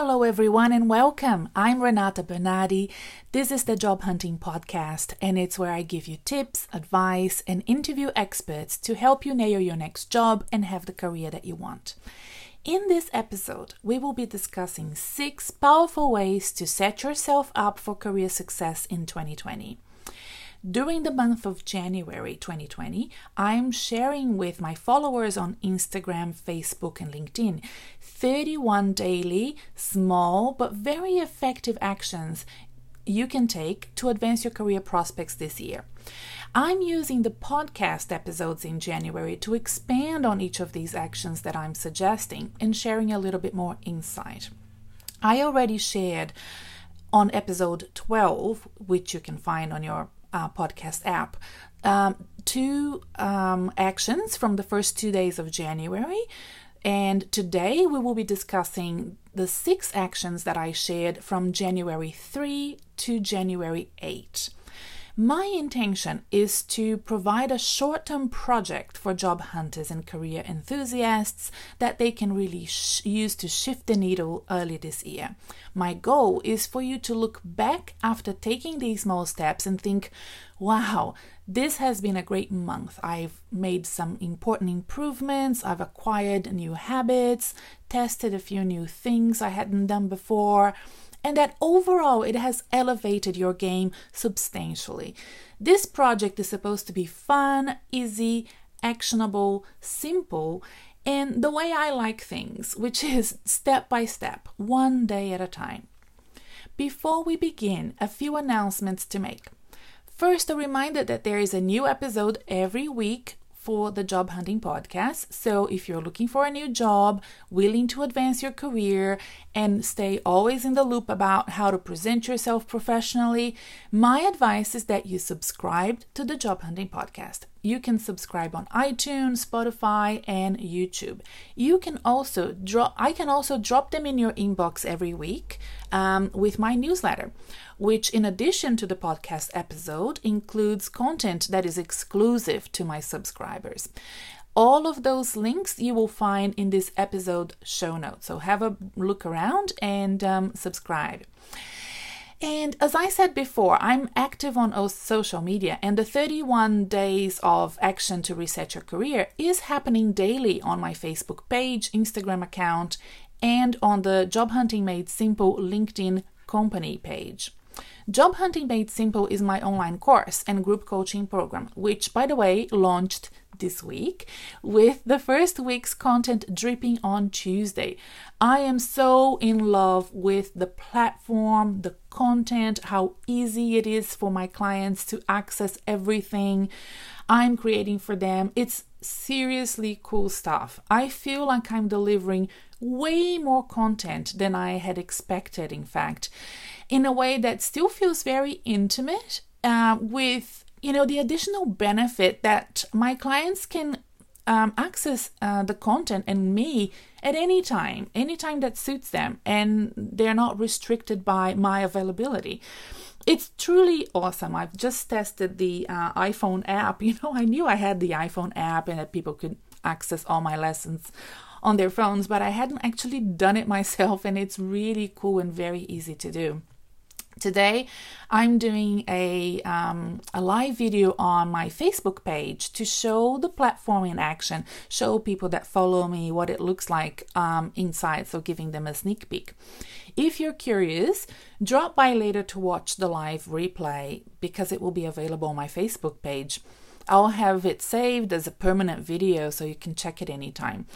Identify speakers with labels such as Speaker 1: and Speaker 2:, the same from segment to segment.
Speaker 1: Hello, everyone, and welcome. I'm Renata Bernarde. This is the Job Hunting Podcast, and it's where I give you tips, advice, and interview experts to help you nail your next job and have the career that you want. In this episode, we will be discussing six powerful ways to set yourself up for career success in 2020. During the month of January 2020, I'm sharing with my followers on Instagram, Facebook, and LinkedIn 31 daily, small but very effective actions you can take to advance your career prospects this year. I'm using the podcast episodes in January to expand on each of these actions that I'm suggesting and sharing a little bit more insight. I already shared on episode 12, which you can find on your uh, podcast app, um, two um, actions from the first two days of January. And today we will be discussing the six actions that I shared from January 3 to January 8. My intention is to provide a short term project for job hunters and career enthusiasts that they can really sh- use to shift the needle early this year. My goal is for you to look back after taking these small steps and think, wow, this has been a great month. I've made some important improvements, I've acquired new habits, tested a few new things I hadn't done before and that overall it has elevated your game substantially. This project is supposed to be fun, easy, actionable, simple, and the way I like things, which is step by step, one day at a time. Before we begin, a few announcements to make. First, a reminder that there is a new episode every week for the Job Hunting Podcast. So, if you're looking for a new job, willing to advance your career, and stay always in the loop about how to present yourself professionally, my advice is that you subscribe to the Job Hunting Podcast. You can subscribe on iTunes, Spotify, and YouTube. You can also drop. I can also drop them in your inbox every week um, with my newsletter which, in addition to the podcast episode, includes content that is exclusive to my subscribers. All of those links you will find in this episode show notes. So have a look around and um, subscribe. And as I said before, I'm active on social media, and the 31 days of action to reset your career is happening daily on my Facebook page, Instagram account, and on the Job Hunting Made Simple LinkedIn company page. Job Hunting Made Simple is my online course and group coaching program, which, by the way, launched this week with the first week's content dripping on Tuesday. I am so in love with the platform, the content, how easy it is for my clients to access everything I'm creating for them. It's seriously cool stuff. I feel like I'm delivering way more content than I had expected, in fact in a way that still feels very intimate uh, with you know the additional benefit that my clients can um, access uh, the content and me at any time anytime that suits them and they're not restricted by my availability. It's truly awesome. I've just tested the uh, iphone app. You know i knew i had the iphone app and that people could access all my lessons on their phones but i hadn't actually done it myself and it's really cool and very easy to do Today, I'm doing a, um, a live video on my Facebook page to show the platform in action, show people that follow me what it looks like um, inside, so giving them a sneak peek. If you're curious, drop by later to watch the live replay because it will be available on my Facebook page. I'll have it saved as a permanent video so you can check it anytime.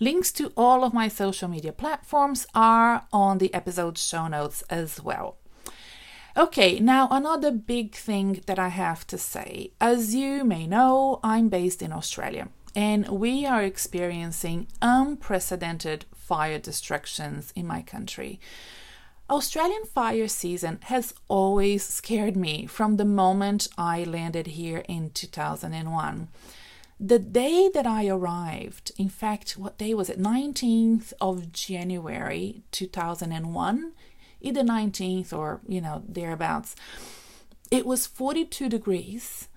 Speaker 1: Links to all of my social media platforms are on the episode show notes as well. Okay, now another big thing that I have to say. As you may know, I'm based in Australia and we are experiencing unprecedented fire destructions in my country. Australian fire season has always scared me from the moment I landed here in 2001. The day that I arrived, in fact, what day was it? 19th of January 2001 either 19th or, you know, thereabouts. It was 42 degrees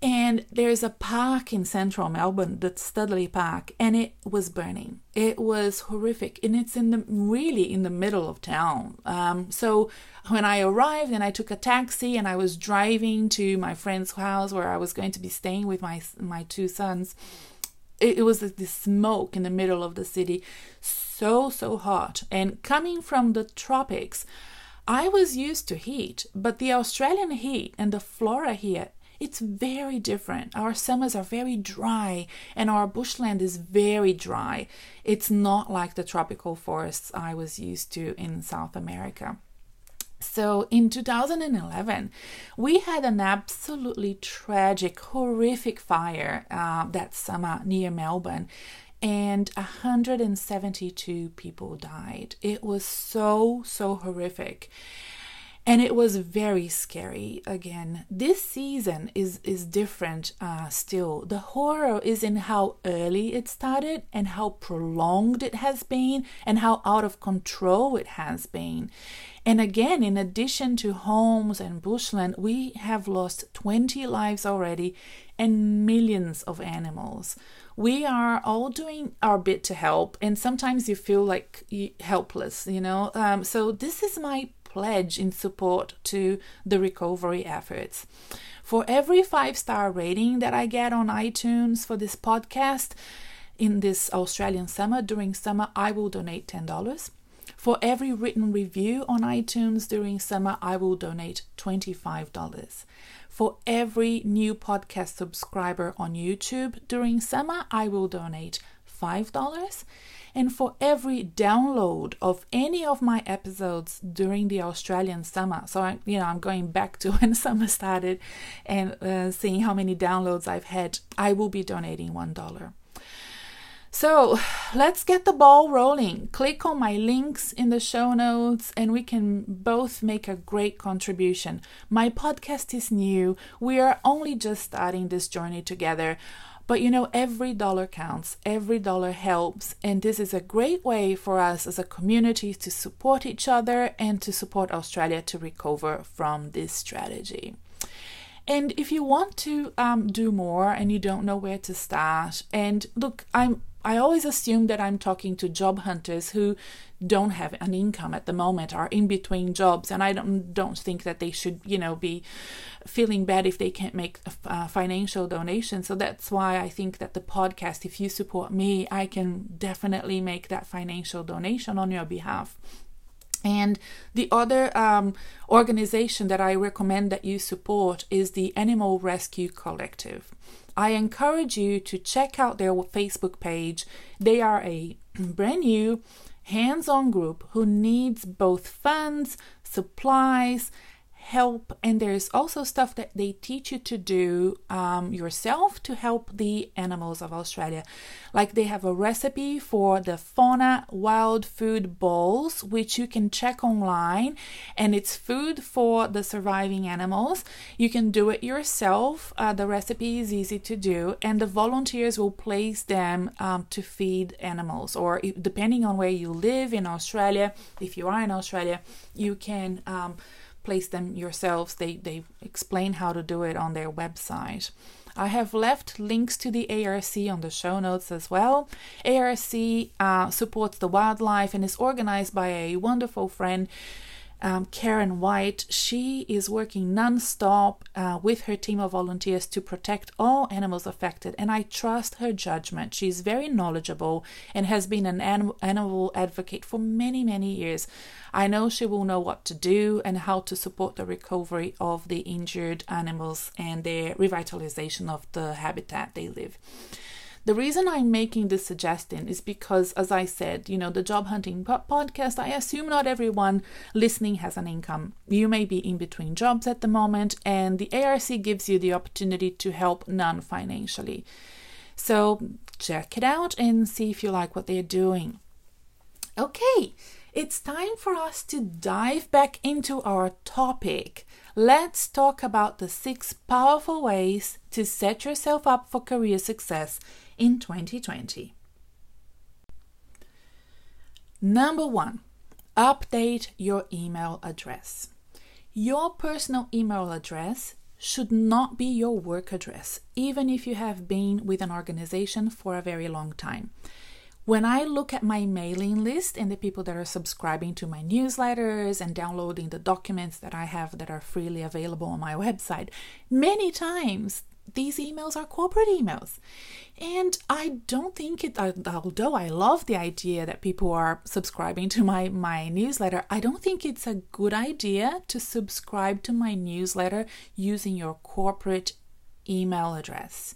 Speaker 1: And there's a park in central Melbourne, the Studley Park, and it was burning. It was horrific, and it's in the really in the middle of town. Um, so when I arrived, and I took a taxi, and I was driving to my friend's house where I was going to be staying with my my two sons. It, it was the smoke in the middle of the city, so so hot, and coming from the tropics. I was used to heat, but the Australian heat and the flora here it's very different. Our summers are very dry and our bushland is very dry. It's not like the tropical forests I was used to in South America. So in 2011, we had an absolutely tragic, horrific fire uh, that summer near Melbourne, and 172 people died. It was so, so horrific. And it was very scary again. This season is is different uh, still. The horror is in how early it started and how prolonged it has been and how out of control it has been. And again in addition to homes and bushland we have lost 20 lives already and millions of animals we are all doing our bit to help and sometimes you feel like helpless you know um, so this is my pledge in support to the recovery efforts. For every five star rating that I get on iTunes for this podcast in this Australian summer, during summer, I will donate $10. For every written review on iTunes during summer, I will donate $25. For every new podcast subscriber on YouTube during summer, I will donate $5. And for every download of any of my episodes during the Australian summer, so I, you know, I'm going back to when summer started and uh, seeing how many downloads I've had, I will be donating one dollar. So let's get the ball rolling. Click on my links in the show notes and we can both make a great contribution. My podcast is new. We are only just starting this journey together. But you know, every dollar counts, every dollar helps, and this is a great way for us as a community to support each other and to support Australia to recover from this strategy. And if you want to um, do more and you don't know where to start, and look, I'm I always assume that I'm talking to job hunters who don't have an income at the moment, are in between jobs, and I don't don't think that they should, you know, be feeling bad if they can't make a, financial donation. So that's why I think that the podcast, if you support me, I can definitely make that financial donation on your behalf. And the other um, organization that I recommend that you support is the Animal Rescue Collective. I encourage you to check out their Facebook page. They are a brand new hands on group who needs both funds, supplies, help and there's also stuff that they teach you to do um, yourself to help the animals of australia. Like they have a recipe for the fauna wild food bowls which you can check online and it's food for the surviving animals. You can do it yourself. Uh, the recipe is easy to do and the volunteers will place them um, to feed animals. Or depending on where you live in australia if you are in australia you can um, place them yourselves. They, they explain how to do it on their website. I have left links to the ARC on the show notes as well. ARC uh, supports the wildlife and is organized by a wonderful friend um, Karen White. She is working non-stop uh, with her team of volunteers to protect all animals affected, and I trust her judgment. She's very knowledgeable and has been an anim- animal advocate for many, many years. I know she will know what to do and how to support the recovery of the injured animals and their revitalization of the habitat they live. The reason I'm making this suggestion is because, as I said, you know, the job hunting podcast, I assume not everyone listening has an income. You may be in between jobs at the moment, and the ARC gives you the opportunity to help non financially. So check it out and see if you like what they're doing. Okay, it's time for us to dive back into our topic. Let's talk about the six powerful ways to set yourself up for career success in 2020. Number one, update your email address. Your personal email address should not be your work address, even if you have been with an organization for a very long time. When I look at my mailing list and the people that are subscribing to my newsletters and downloading the documents that I have that are freely available on my website, many times these emails are corporate emails. And I don't think it, although I love the idea that people are subscribing to my, my newsletter, I don't think it's a good idea to subscribe to my newsletter using your corporate email address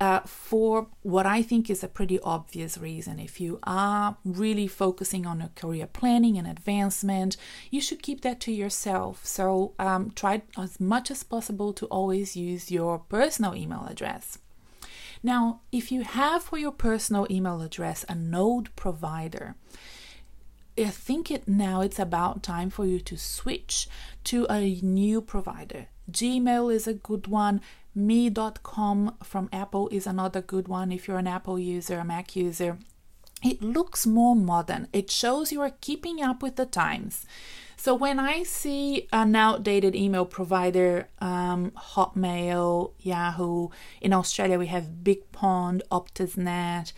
Speaker 1: uh, for what I think is a pretty obvious reason. If you are really focusing on a career planning and advancement, you should keep that to yourself. So um, try as much as possible to always use your personal email address. Now, if you have for your personal email address a node provider, I think it now it's about time for you to switch to a new provider. Gmail is a good one. Me.com from Apple is another good one if you're an Apple user, a Mac user. It looks more modern. It shows you are keeping up with the times. So when I see an outdated email provider, um, Hotmail, Yahoo, in Australia we have Big Pond, Optusnet.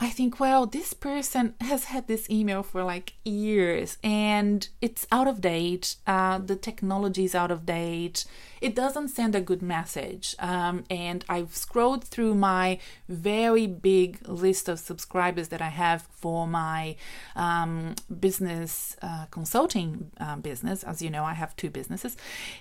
Speaker 1: I think, well, this person has had this email for like years and it's out of date. Uh, the technology is out of date it doesn't send a good message. Um, and I've scrolled through my very big list of subscribers that I have for my um, business uh, consulting uh, business. As you know, I have two businesses,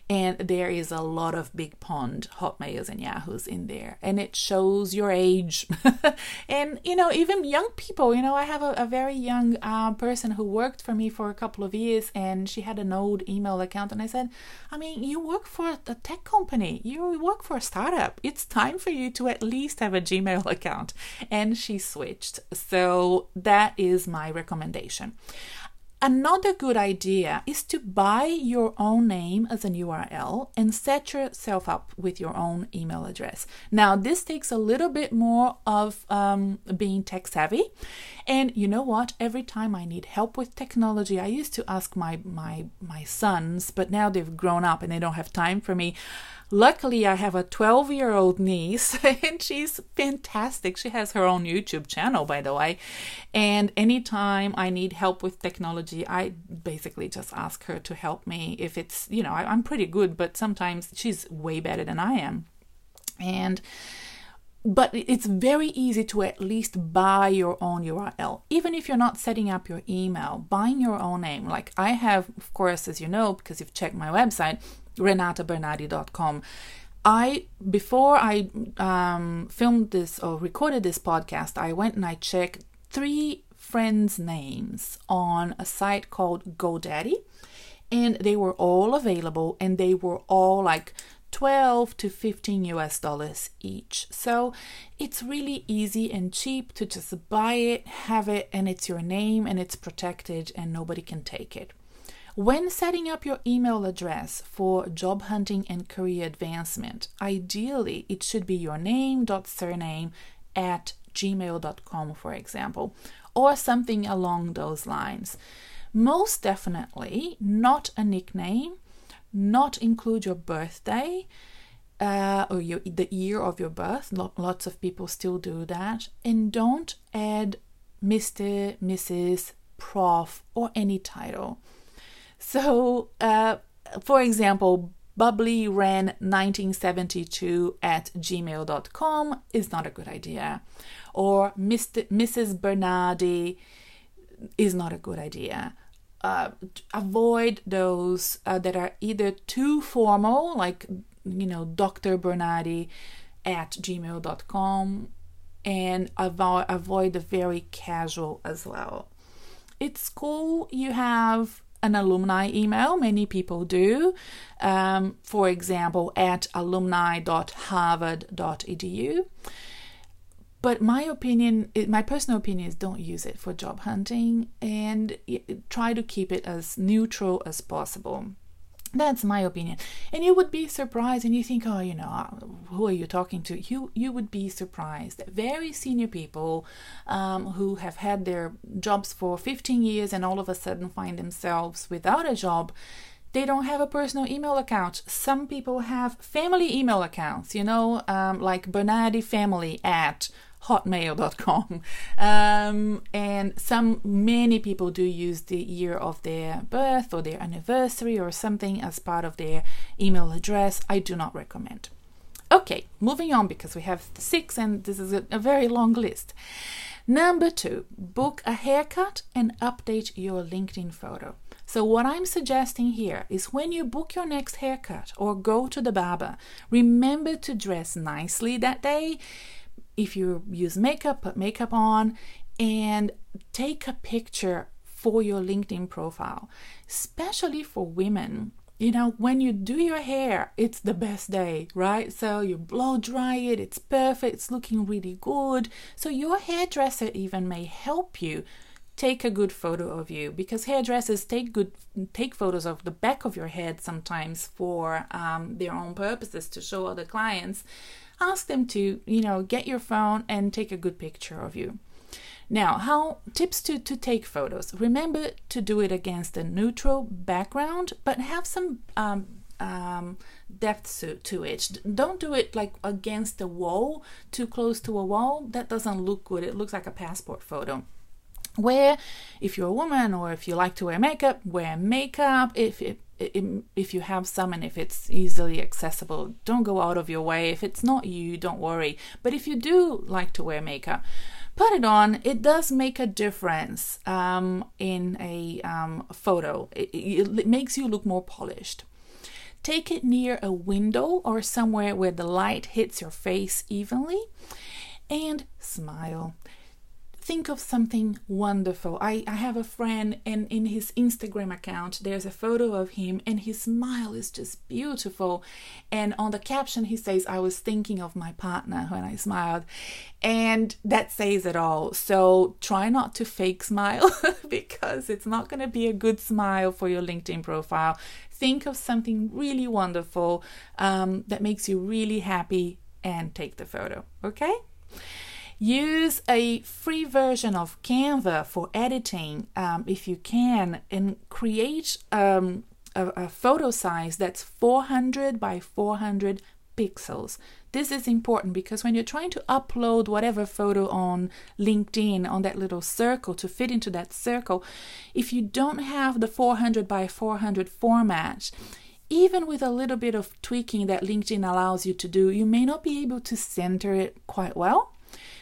Speaker 1: and there is a lot of big pond hotmails and yahoos in there, and it shows your age. and you know, even young people. You know, I have a, a very young uh, person who worked for me for a couple of years, and she had an old email account, and I said, I mean, you work for a tech company, you work for a startup. It's time for you to at least have a Gmail account. And she switched. So that is my recommendation. Another good idea is to buy your own name as an URL and set yourself up with your own email address. Now, this takes a little bit more of um, being tech savvy. And you know what? Every time I need help with technology, I used to ask my my my sons, but now they've grown up and they don't have time for me. Luckily, I have a 12 year old niece and she's fantastic. She has her own YouTube channel, by the way. And anytime I need help with technology, I basically just ask her to help me. If it's, you know, I, I'm pretty good, but sometimes she's way better than I am. And but it's very easy to at least buy your own URL. Even if you're not setting up your email, buying your own name. Like I have, of course, as you know, because you've checked my website, renatabernarde.com. I before I um, filmed this or recorded this podcast, I went and I checked three friends' names on a site called GoDaddy, and they were all available, and they were all like 12 to 15 US dollars each. So it's really easy and cheap to just buy it, have it, and it's your name and it's protected and nobody can take it. When setting up your email address for job hunting and career advancement, ideally it should be your name.surname at gmail.com, for example, or something along those lines. Most definitely not a nickname, not include your birthday. Uh, or your, the year of your birth. Lots of people still do that. And don't add Mr., Mrs., Prof, or any title. So, uh, for example, bubbly ran 1972 at gmail.com is not a good idea. Or Mr., Mrs. Bernarde is not a good idea. Uh, avoid those uh, that are either too formal, like, you know, Dr. Bernarde at gmail.com, and avoid, avoid the very casual as well. It's cool you have an alumni email. Many people do. Um, for example, at alumni.harvard.edu. But my opinion, my personal opinion is don't use it for job hunting and try to keep it as neutral as possible. That's my opinion. And you would be surprised and you think, oh, you know, who are you talking to? You you would be surprised. Very senior people um, who have had their jobs for 15 years and all of a sudden find themselves without a job they don't have a personal email account. Some people have family email accounts, you know, um, like Bernarde Family at hotmail.com um, and some many people do use the year of their birth or their anniversary or something as part of their email address. I do not recommend. Okay moving on because we have six and this is a, a very long list. Number two book a haircut and update your linkedin photo. So, what I'm suggesting here is when you book your next haircut or go to the barber, remember to dress nicely that day if you use makeup, put makeup on and take a picture for your LinkedIn profile, especially for women. You know, when you do your hair, it's the best day, right? So you blow dry it, it's perfect, it's looking really good. So your hairdresser even may help you take a good photo of you because hairdressers take good take photos of the back of your head sometimes for um, their own purposes to show other clients ask them to, you know, get your phone and take a good picture of you. Now, how tips to, to take photos. Remember to do it against a neutral background, but have some um, um, depth to, to it. Don't do it like against a wall, too close to a wall. That doesn't look good. It looks like a passport photo. Where, if you're a woman or if you like to wear makeup, wear makeup. If it if you have some and if it's easily accessible, don't go out of your way. If it's not you, don't worry. But if you do like to wear makeup, put it on. It does make a difference um, in a um, photo, it, it makes you look more polished. Take it near a window or somewhere where the light hits your face evenly and smile think of something wonderful. I, I have a friend, and in his Instagram account, there's a photo of him, and his smile is just beautiful. And on the caption, he says, I was thinking of my partner when I smiled. And that says it all. So try not to fake smile because it's not going to be a good smile for your LinkedIn profile. Think of something really wonderful um, that makes you really happy and take the photo. Okay? Use a free version of Canva for editing um, if you can and create um, a, a photo size that's 400 by 400 pixels. This is important because when you're trying to upload whatever photo on LinkedIn on that little circle to fit into that circle, if you don't have the 400 by 400 format, even with a little bit of tweaking that LinkedIn allows you to do, you may not be able to center it quite well.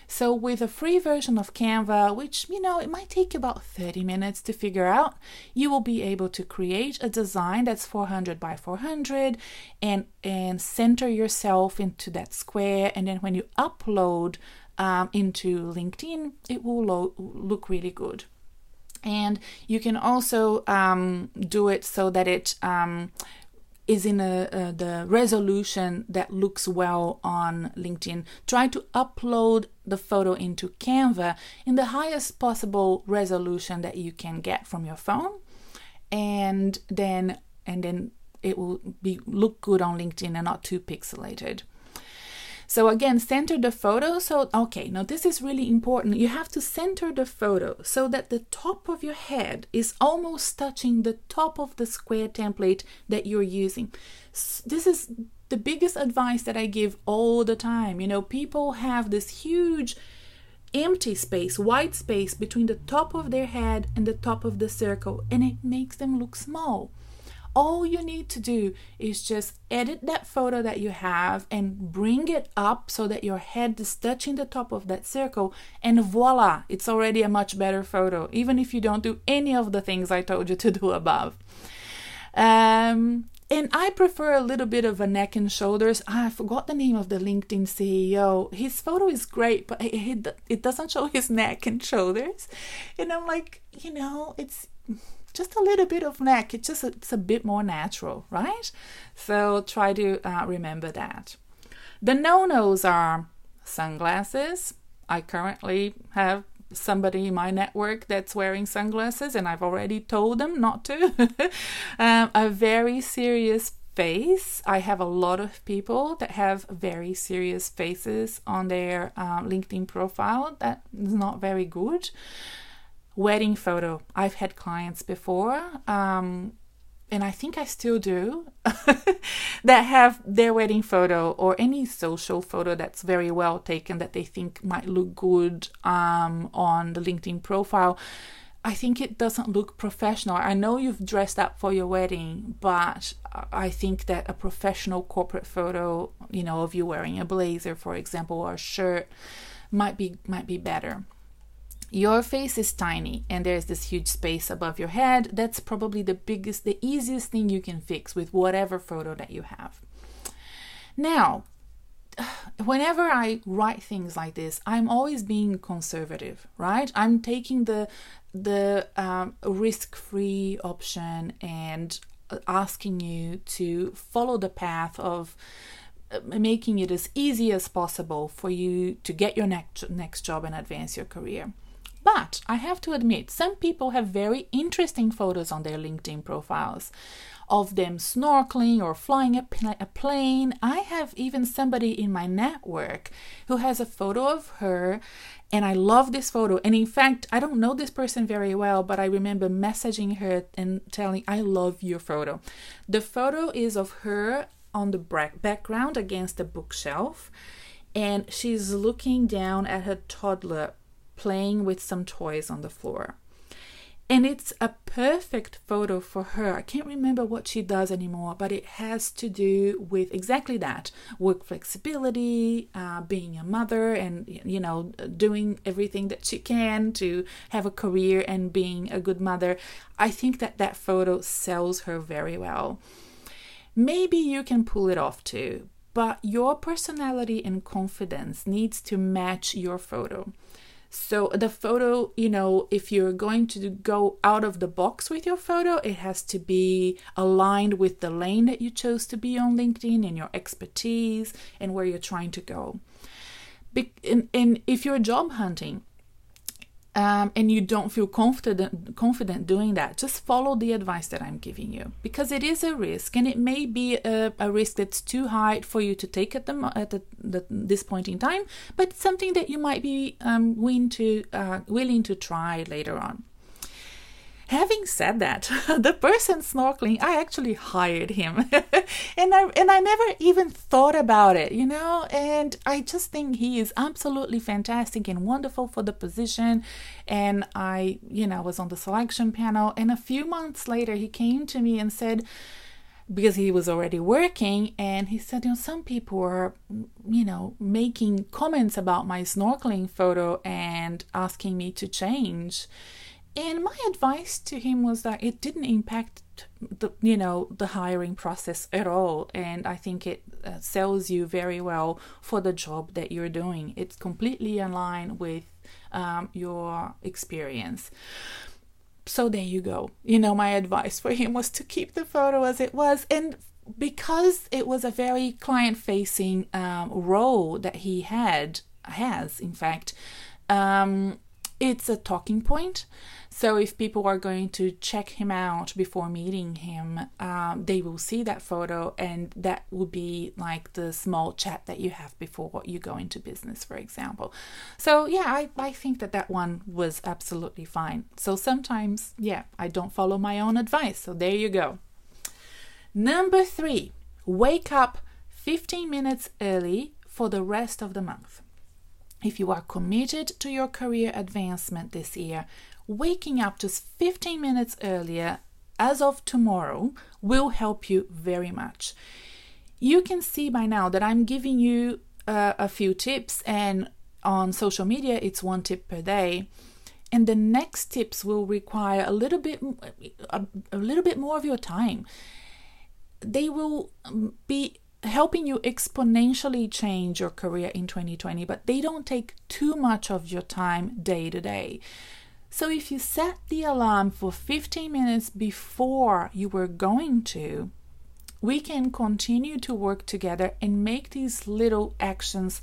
Speaker 1: So with a free version of Canva, which you know it might take you about 30 minutes to figure out, you will be able to create a design that's 400 by 400 and and center yourself into that square and then when you upload um, into LinkedIn, it will lo- look really good. And you can also um, do it so that it um, is in a, uh, the resolution that looks well on LinkedIn. Try to upload the photo into Canva in the highest possible resolution that you can get from your phone, and then and then it will be look good on LinkedIn and not too pixelated. So again, center the photo. So, okay, now this is really important. You have to center the photo so that the top of your head is almost touching the top of the square template that you're using. This is the biggest advice that I give all the time. You know, people have this huge empty space, white space between the top of their head and the top of the circle, and it makes them look small all you need to do is just edit that photo that you have and bring it up so that your head is touching the top of that circle and voila it's already a much better photo even if you don't do any of the things i told you to do above um, and I prefer a little bit of a neck and shoulders. Ah, I forgot the name of the LinkedIn CEO. His photo is great, but it, it doesn't show his neck and shoulders. And I'm like, you know, it's just a little bit of neck. It's just a, it's a bit more natural, right? So try to uh, remember that. The no-nos are sunglasses. I currently have somebody in my network that's wearing sunglasses, and I've already told them not to. um, a very serious face. I have a lot of people that have very serious faces on their uh, LinkedIn profile. That is not very good wedding photo. I've had clients before um, and I think I still do, that have their wedding photo or any social photo that's very well taken that they think might look good um, on the LinkedIn profile. I think it doesn't look professional. I know you've dressed up for your wedding, but I think that a professional corporate photo, you know, of you wearing a blazer, for example, or a shirt, might be might be better. Your face is tiny and there's this huge space above your head. That's probably the biggest, the easiest thing you can fix with whatever photo that you have. Now, whenever I write things like this, I'm always being conservative, right? I'm taking the the um, risk-free option and asking you to follow the path of uh, making it as easy as possible for you to get your next next job and advance your career. But I have to admit, some people have very interesting photos on their LinkedIn profiles of them snorkeling or flying a, a, plane. I have even somebody in my network who has a photo of her, and I love this photo. And in fact, I don't know this person very well, but I remember messaging her and telling, I love your photo. The photo is of her on the background against the bookshelf, and she's looking down at her toddler playing with some toys on the floor. And it's a perfect photo for her. I can't remember what she does anymore, but it has to do with exactly that work flexibility, uh, being a mother, and, you know, doing everything that she can to have a career and being a good mother. I think that that photo sells her very well. Maybe you can pull it off too, but your personality and confidence needs to match your photo. So the photo, you know, if you're going to go out of the box with your photo, it has to be aligned with the lane that you chose to be on LinkedIn and your expertise and where you're trying to go. and, and if you're job hunting, um, and you don't feel confident confident doing that, just follow the advice that I'm giving you because it is a risk, and it may be a, a risk that's too high for you to take at the at the, the, this point in time, but something that you might be um, willing to uh, willing to try later on. Having said that, the person snorkeling, I actually hired him. and I and I never even thought about it, you know? And I just think he is absolutely fantastic and wonderful for the position. And I, you know, was on the selection panel and a few months later he came to me and said because he was already working and he said you know some people are you know making comments about my snorkeling photo and asking me to change and my advice to him was that it didn't impact the you know the hiring process at all. And i think it uh, sells you very well for the job that you're doing. It's completely in line with um, your experience. So there you go. You know my advice for him was to keep the photo as it was. And because it was a very client facing um, role that he had has in fact um, it's a talking point so if people are going to check him out before meeting him, um, they will see that photo, and that will be like the small chat that you have before you go into business, for example. So yeah, I, I think that that one was absolutely fine. So sometimes, yeah, I don't follow my own advice. So there you go. Number three, wake up 15 minutes early for the rest of the month. If you are committed to your career advancement this year, waking up just 15 minutes earlier as of tomorrow will help you very much. You can see by now that I'm giving you uh, a few tips, and on social media, it's one tip per day. And the next tips will require a little bit, a, a little bit more of your time. They will um, be helping you exponentially change your career in 2020, but they don't take too much of your time day to day. So if you set the alarm for 15 minutes before you were going to, we can continue to work together and make these little actions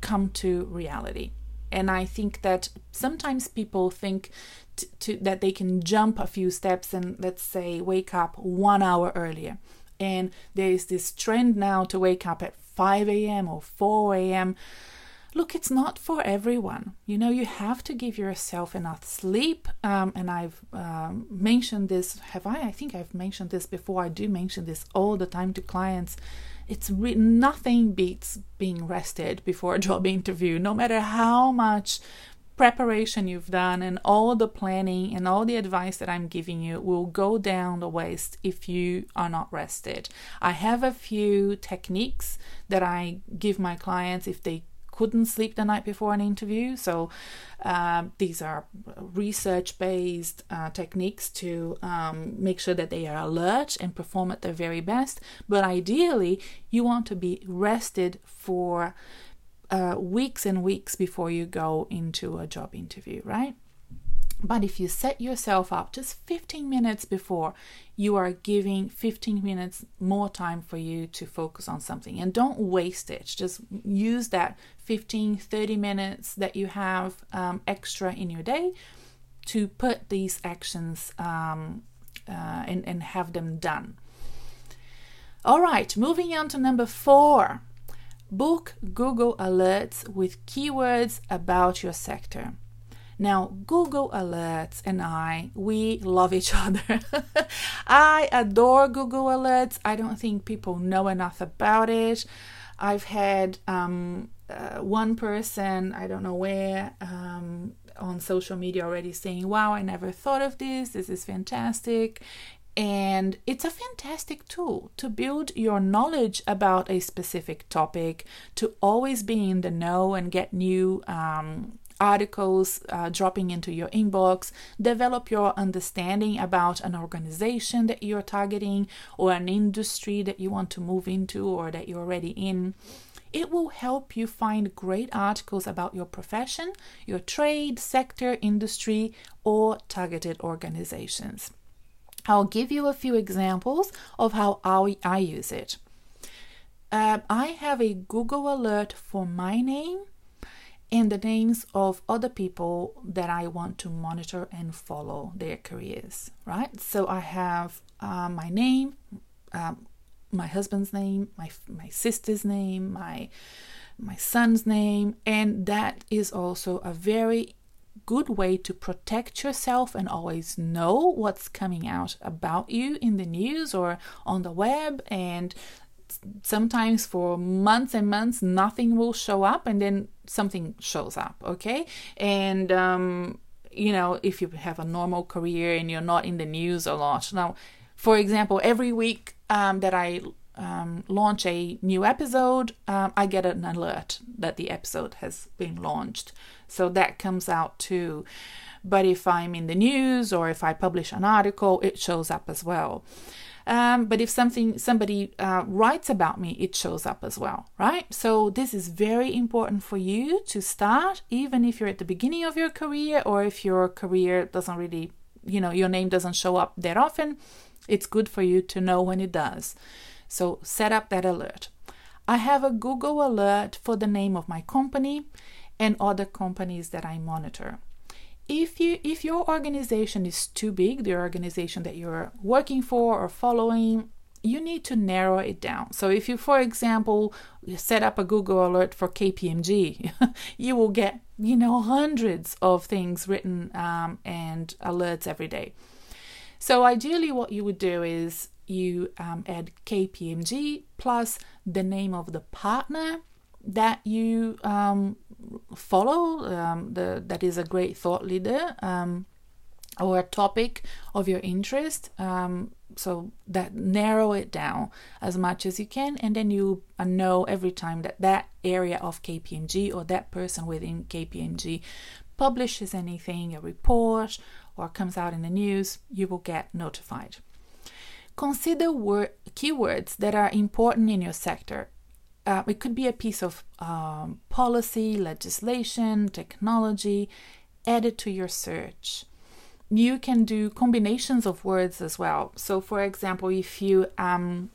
Speaker 1: come to reality. And I think that sometimes people think t- to, that they can jump a few steps and, let's say, wake up one hour earlier. And there is this trend now to wake up at 5 a.m. or 4 a.m look, it's not for everyone. You know, you have to give yourself enough sleep. Um, and I've um, mentioned this, have I? I think I've mentioned this before. I do mention this all the time to clients. It's re- nothing beats being rested before a job interview, no matter how much preparation you've done and all the planning and all the advice that I'm giving you will go down the waste if you are not rested. I have a few techniques that I give my clients if they couldn't sleep the night before an interview. So uh, these are research based uh, techniques to um, make sure that they are alert and perform at their very best. But ideally, you want to be rested for uh, weeks and weeks before you go into a job interview, right? But if you set yourself up just 15 minutes before, you are giving 15 minutes more time for you to focus on something. And don't waste it. Just use that 15, 30 minutes that you have um, extra in your day to put these actions um, uh, and, and have them done. All right, moving on to number four book Google Alerts with keywords about your sector. Now, Google Alerts and I, we love each other. I adore Google Alerts. I don't think people know enough about it. I've had um, uh, one person, I don't know where, um, on social media already saying, Wow, I never thought of this. This is fantastic. And it's a fantastic tool to build your knowledge about a specific topic, to always be in the know and get new um, articles uh, dropping into your inbox, develop your understanding about an organization that you're targeting or an industry that you want to move into or that you're already in. It will help you find great articles about your profession, your trade, sector, industry, or targeted organizations. I'll give you a few examples of how I, use it. Uh, I have a Google alert for my name and the names of other people that I want to monitor and follow their careers, right? So I have uh, my name, um, my husband's name, my my sister's name, my my son's name, and that is also a very good way to protect yourself and always know what's coming out about you in the news or on the web and sometimes for months and months nothing will show up and then something shows up okay and um, you know if you have a normal career and you're not in the news a lot now for example every week um, that i um, launch a new episode, um, I get an alert that the episode has been launched. So that comes out too. But if I'm in the news or if I publish an article, it shows up as well. Um, but if something somebody uh, writes about me, it shows up as well, right? So this is very important for you to start, even if you're at the beginning of your career or if your career doesn't really, you know, your name doesn't show up that often. It's good for you to know when it does. So set up that alert. I have a Google alert for the name of my company and other companies that I monitor. If you if your organization is too big, the organization that you're working for or following, you need to narrow it down. So if you for example set up a Google alert for KPMG, you will get, you know, hundreds of things written um, and alerts every day. So ideally what you would do is you um, add KPMG plus the name of the partner that you um, follow, um, the, that is a great thought leader, um, or a topic of your interest. Um, so that narrow it down as much as you can, and then you know every time that that area of KPMG or that person within KPMG publishes anything, a report, or comes out in the news, you will get notified. Consider word, keywords that are important in your sector. Uh, it could be a piece of um, policy, legislation, technology added to your search. You can do combinations of words as well. So, for example, if you um,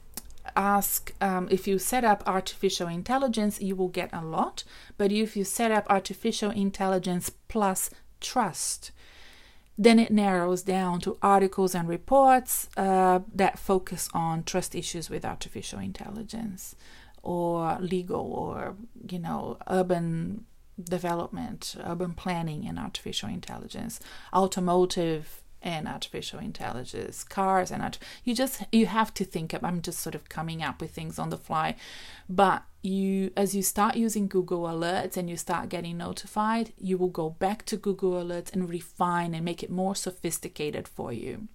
Speaker 1: ask, um, if you set up artificial intelligence, you will get a lot. But if you set up artificial intelligence plus trust, then it narrows down to articles and reports uh, that focus on trust issues with artificial intelligence or legal or, you know, urban development, urban planning, and artificial intelligence, automotive and artificial intelligence, cars and art. You just you have to think of. I'm just sort of coming up with things on the fly, but you as you start using Google Alerts and you start getting notified, you will go back to Google Alerts and refine and make it more sophisticated for you.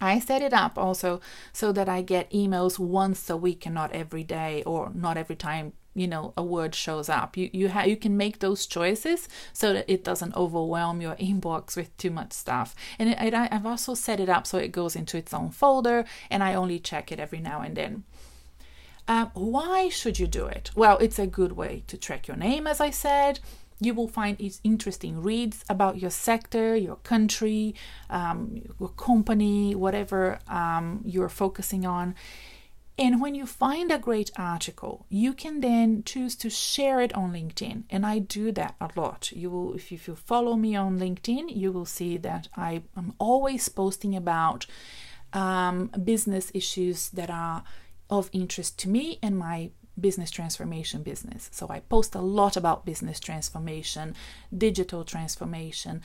Speaker 1: I set it up also so that I get emails once a week and not every day or not every time you know a word shows up. You you ha- you can make those choices so that it doesn't overwhelm your inbox with too much stuff. And it, it, i've also set it up so it goes into its own folder and i only check it every now and then. Um, why should you do it? Well it's a good way to track your name as i said you will find it's interesting reads about your sector, your country, um, your company, whatever um, you're focusing on. And when you find a great article, you can then choose to share it on LinkedIn. And I do that a lot. You will, if you, if you follow me on LinkedIn, you will see that I am always posting about um, business issues that are of interest to me and my business transformation business. So I post a lot about business transformation, digital transformation,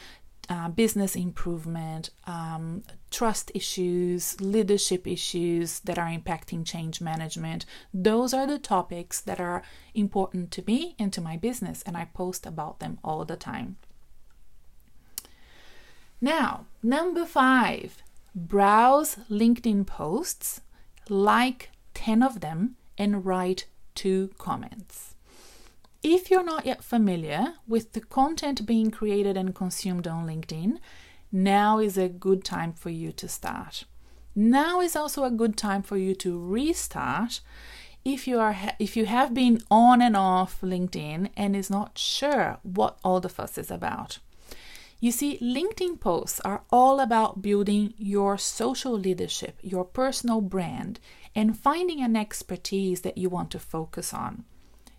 Speaker 1: uh, business improvement, um, trust issues, leadership issues that are impacting change management. Those are the topics that are important to me and to my business, and I post about them all the time. Now, number five, browse LinkedIn posts, like 10 of them, and write two comments. If you're not yet familiar with the content being created and consumed on LinkedIn, now is a good time for you to start. Now is also a good time for you to restart if you are if you have been on and off LinkedIn and is not sure what all the fuss is about. You see, LinkedIn posts are all about building your social leadership, your personal brand, and finding an expertise that you want to focus on.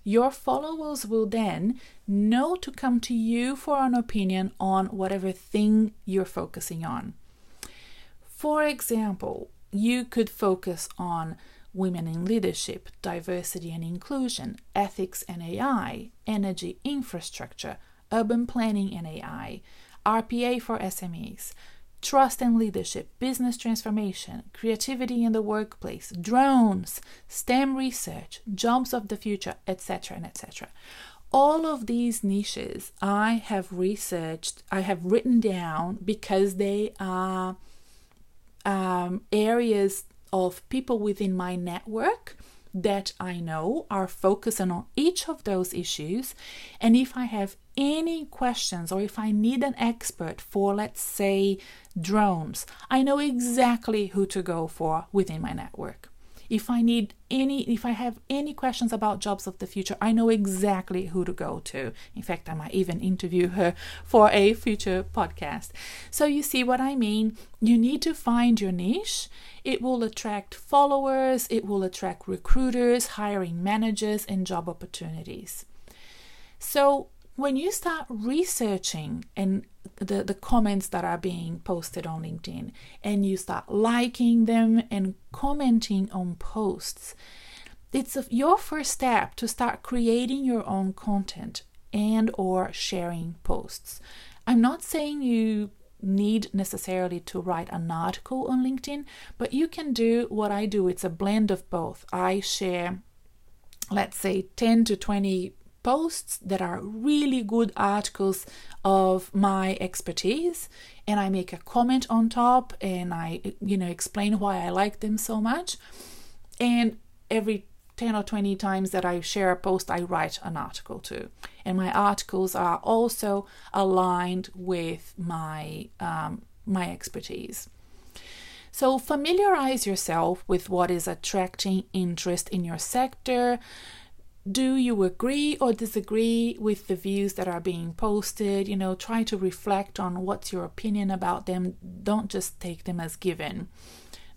Speaker 1: Your followers will then know to come to you for an opinion on whatever thing you're focusing on. For example, you could focus on women in leadership, diversity and inclusion, ethics and AI, energy infrastructure, urban planning and AI, RPA for SMEs, trust and leadership, business transformation, creativity in the workplace, drones, STEM research, jobs of the future, etc. and etc. All of these niches I have researched, I have written down because they are um, areas of people within my network that I know are focusing on each of those issues. And if I have any questions or if I need an expert for, let's say, drones, I know exactly who to go for within my network. If I need any, if I have any questions about jobs of the future, I know exactly who to go to. In fact, I might even interview her for a future podcast. So you see what I mean? You need to find your niche. It will attract followers, it will attract recruiters, hiring managers, and job opportunities. So when you start researching and the, the comments that are being posted on LinkedIn and you start liking them and commenting on posts, it's your first step to start creating your own content and or sharing posts. I'm not saying you need necessarily to write an article on LinkedIn, but you can do what I do. It's a blend of both. I share let's say 10 to 20 posts that are really good articles of my expertise and I make a comment on top and I you know explain why I like them so much. And every 10 or 20 times that I share a post I write an article too. And my articles are also aligned with my um, my expertise. So familiarize yourself with what is attracting interest in your sector do you agree or disagree with the views that are being posted? You know, try to reflect on what's your opinion about them. Don't just take them as given.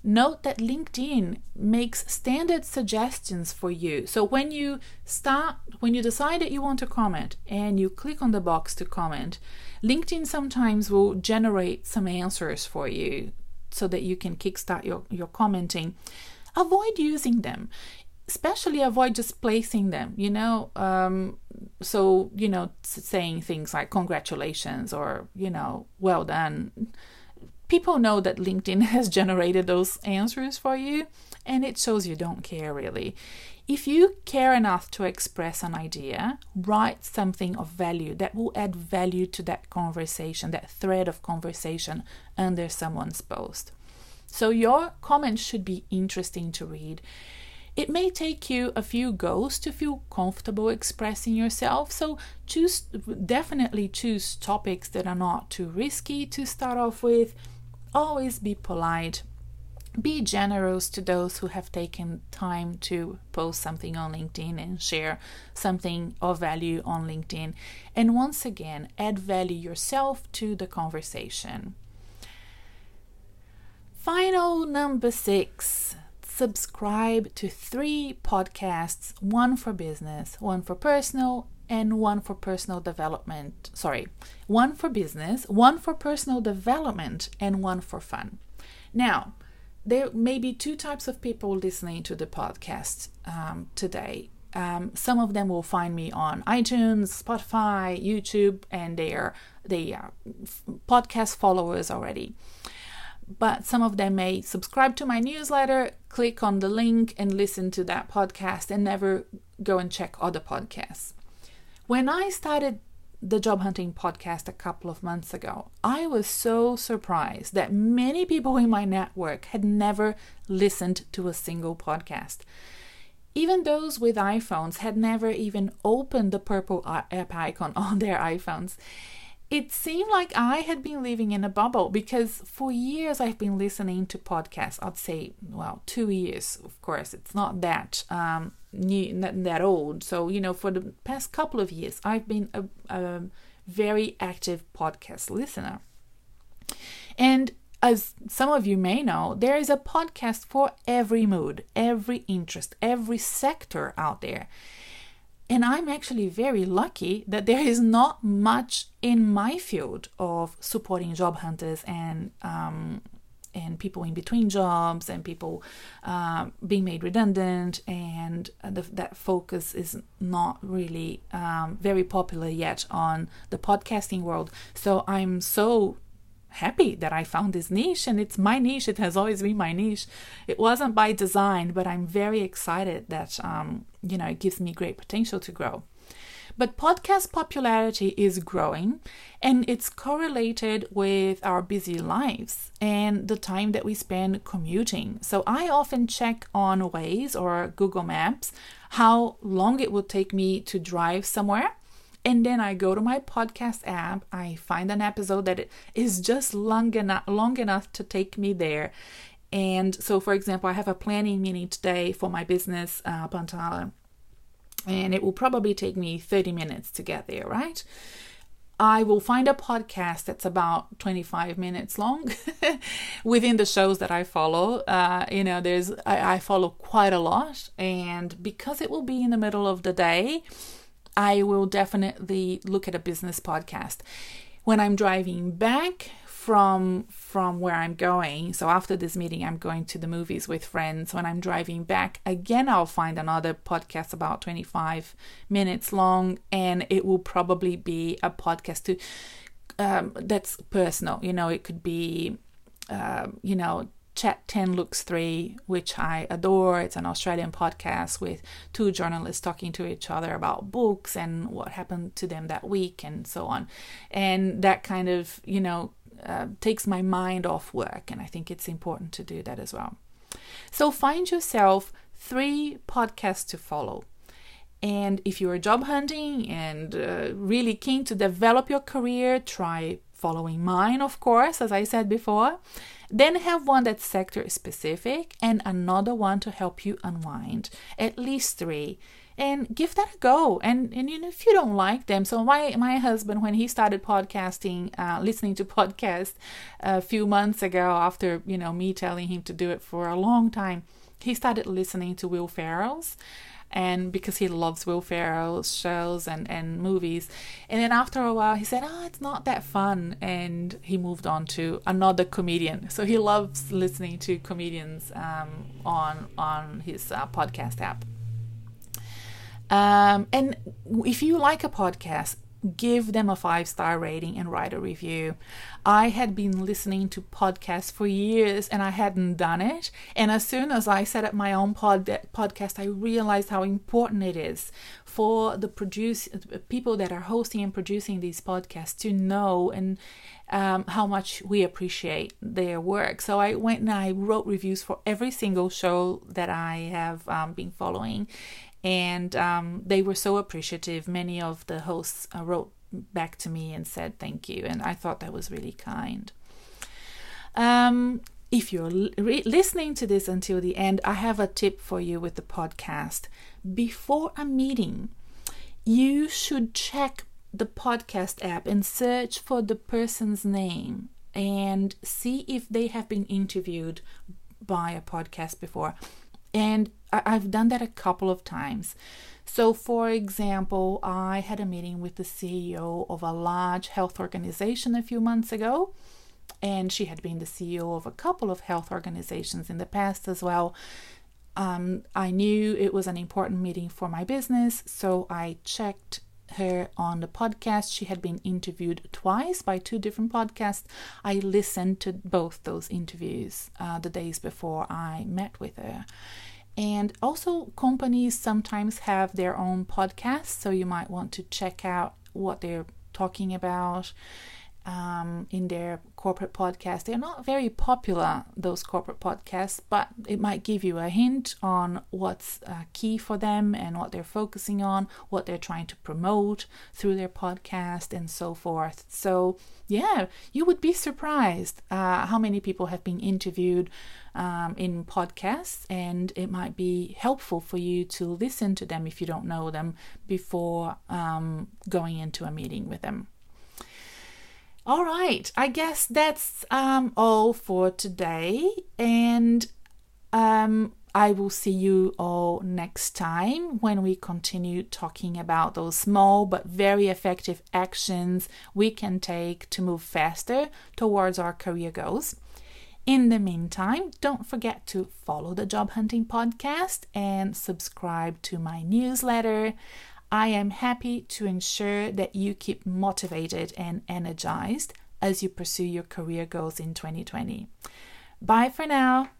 Speaker 1: Note that LinkedIn makes standard suggestions for you. So when you start, when you decide that you want to comment and you click on the box to comment, LinkedIn sometimes will generate some answers for you so that you can kickstart your, your commenting. Avoid using them especially avoid just placing them, you know. Um, so, you know, saying things like congratulations or, you know, well done. People know that LinkedIn has generated those answers for you, and it shows you don't care really. If you care enough to express an idea, write something of value that will add value to that conversation, that thread of conversation under someone's post. So your comments should be interesting to read. It may take you a few goes to feel comfortable expressing yourself, so choose definitely choose topics that are not too risky to start off with. Always be polite be generous to those who have taken time to post something on LinkedIn and share something of value on LinkedIn. And once again, add value yourself to the conversation. Final number six subscribe to three podcasts one for business, one for personal, and one for personal development. Sorry, one for business, one for personal development, and one for fun. Now, there may be two types of people listening to the podcast um, today. Um, some of them will find me on iTunes, Spotify, YouTube, and they are they are podcast followers already. But some of them may subscribe to my newsletter, click on the link, and listen to that podcast, and never go and check other podcasts. When I started the job hunting podcast a couple of months ago, I was so surprised that many people in my network had never listened to a single podcast. Even those with iPhones had never even opened the purple app icon on their iPhones it seemed like I had been living in a bubble because for years I've been listening to podcasts. I'd say, well, two years, of course. It's not that um, new, not that old. So you know, for the past couple of years, I've been a, a very active podcast listener. And as some of you may know, there is a podcast for every mood, every interest, every sector out there. And I'm actually very lucky that there is not much in my field of supporting job hunters and um, and people in between jobs and people uh, being made redundant and the, that focus is not really um, very popular yet on the podcasting world so i'm so happy that I found this niche and it's my niche. It has always been my niche. It wasn't by design, but I'm very excited that, um, you know, it gives me great potential to grow. But podcast popularity is growing and it's correlated with our busy lives and the time that we spend commuting. So I often check on Waze or Google Maps how long it will take me to drive somewhere and then I go to my podcast app, I find an episode that is just long enough long enough to take me there. And so for example, I have a planning meeting today for my business uh, Pantala and it will probably take me 30 minutes to get there, right? I will find a podcast that's about 25 minutes long within the shows that I follow. Uh, you know, there's I, I follow quite a lot, and because it will be in the middle of the day, I will definitely look at a business podcast. When I'm driving back from from where I'm going, so after this meeting I'm going to the movies with friends. When I'm driving back, again I'll find another podcast about 25 minutes long and it will probably be a podcast to um, that's personal. You know, it could be uh, you know Chat 10 Looks 3, which I adore. It's an Australian podcast with two journalists talking to each other about books and what happened to them that week and so on. And that kind of, you know, uh, takes my mind off work. And I think it's important to do that as well. So find yourself three podcasts to follow. And if you're job hunting and uh, really keen to develop your career, try following mine, of course, as I said before. Then have one that's sector specific and another one to help you unwind. At least three. And give that a go. And, and you know, if you don't like them, so my my husband, when he started podcasting, uh, listening to podcasts a few months ago, after you know me telling him to do it for a long time, he started listening to Will Ferrell's and because he loves Will Ferrell's shows and, and movies. And then after a while, he said, "Oh, it's not that fun," and he moved on to another comedian. So he loves listening to comedians um, on on his uh, podcast app. Um, and if you like a podcast, give them a five star rating and write a review. I had been listening to podcasts for years and I hadn't done it. And as soon as I set up my own pod- podcast, I realized how important it is for the produce people that are hosting and producing these podcasts to know and um, how much we appreciate their work. So I went and I wrote reviews for every single show that I have um, been following and um, they were so appreciative. Many of the hosts uh, wrote back to me and said thank you, and I thought that was really kind. Um, if you're re- listening to this until the end, I have a tip for you with the podcast. Before a meeting, you should check the podcast app and search for the person's name and see if they have been interviewed by a podcast before. And I've done that a couple of times. So, for example, I had a meeting with the CEO of a large health organization a few months ago, and she had been the CEO of a couple of health organizations in the past as well. Um, I knew it was an important meeting for my business, so I checked her on the podcast. She had been interviewed twice by two different podcasts. I listened to both those interviews uh, the days before I met with her. And also, companies sometimes have their own podcasts, so you might want to check out what they're talking about um, in their corporate podcast. They're not very popular, those corporate podcasts, but it might give you a hint on what's uh, key for them and what they're focusing on, what they're trying to promote through their podcast, and so forth. So, yeah, you would be surprised uh, how many people have been interviewed um, in podcasts, and it might be helpful for you to listen to them if you don't know them before um, going into a meeting with them. All right, I guess that's um, all for today, and um, I will see you all next time when we continue talking about those small but very effective actions we can take to move faster towards our career goals. In the meantime, don't forget to follow the Job Hunting Podcast and subscribe to my newsletter. I am happy to ensure that you keep motivated and energized as you pursue your career goals in 2020. Bye for now.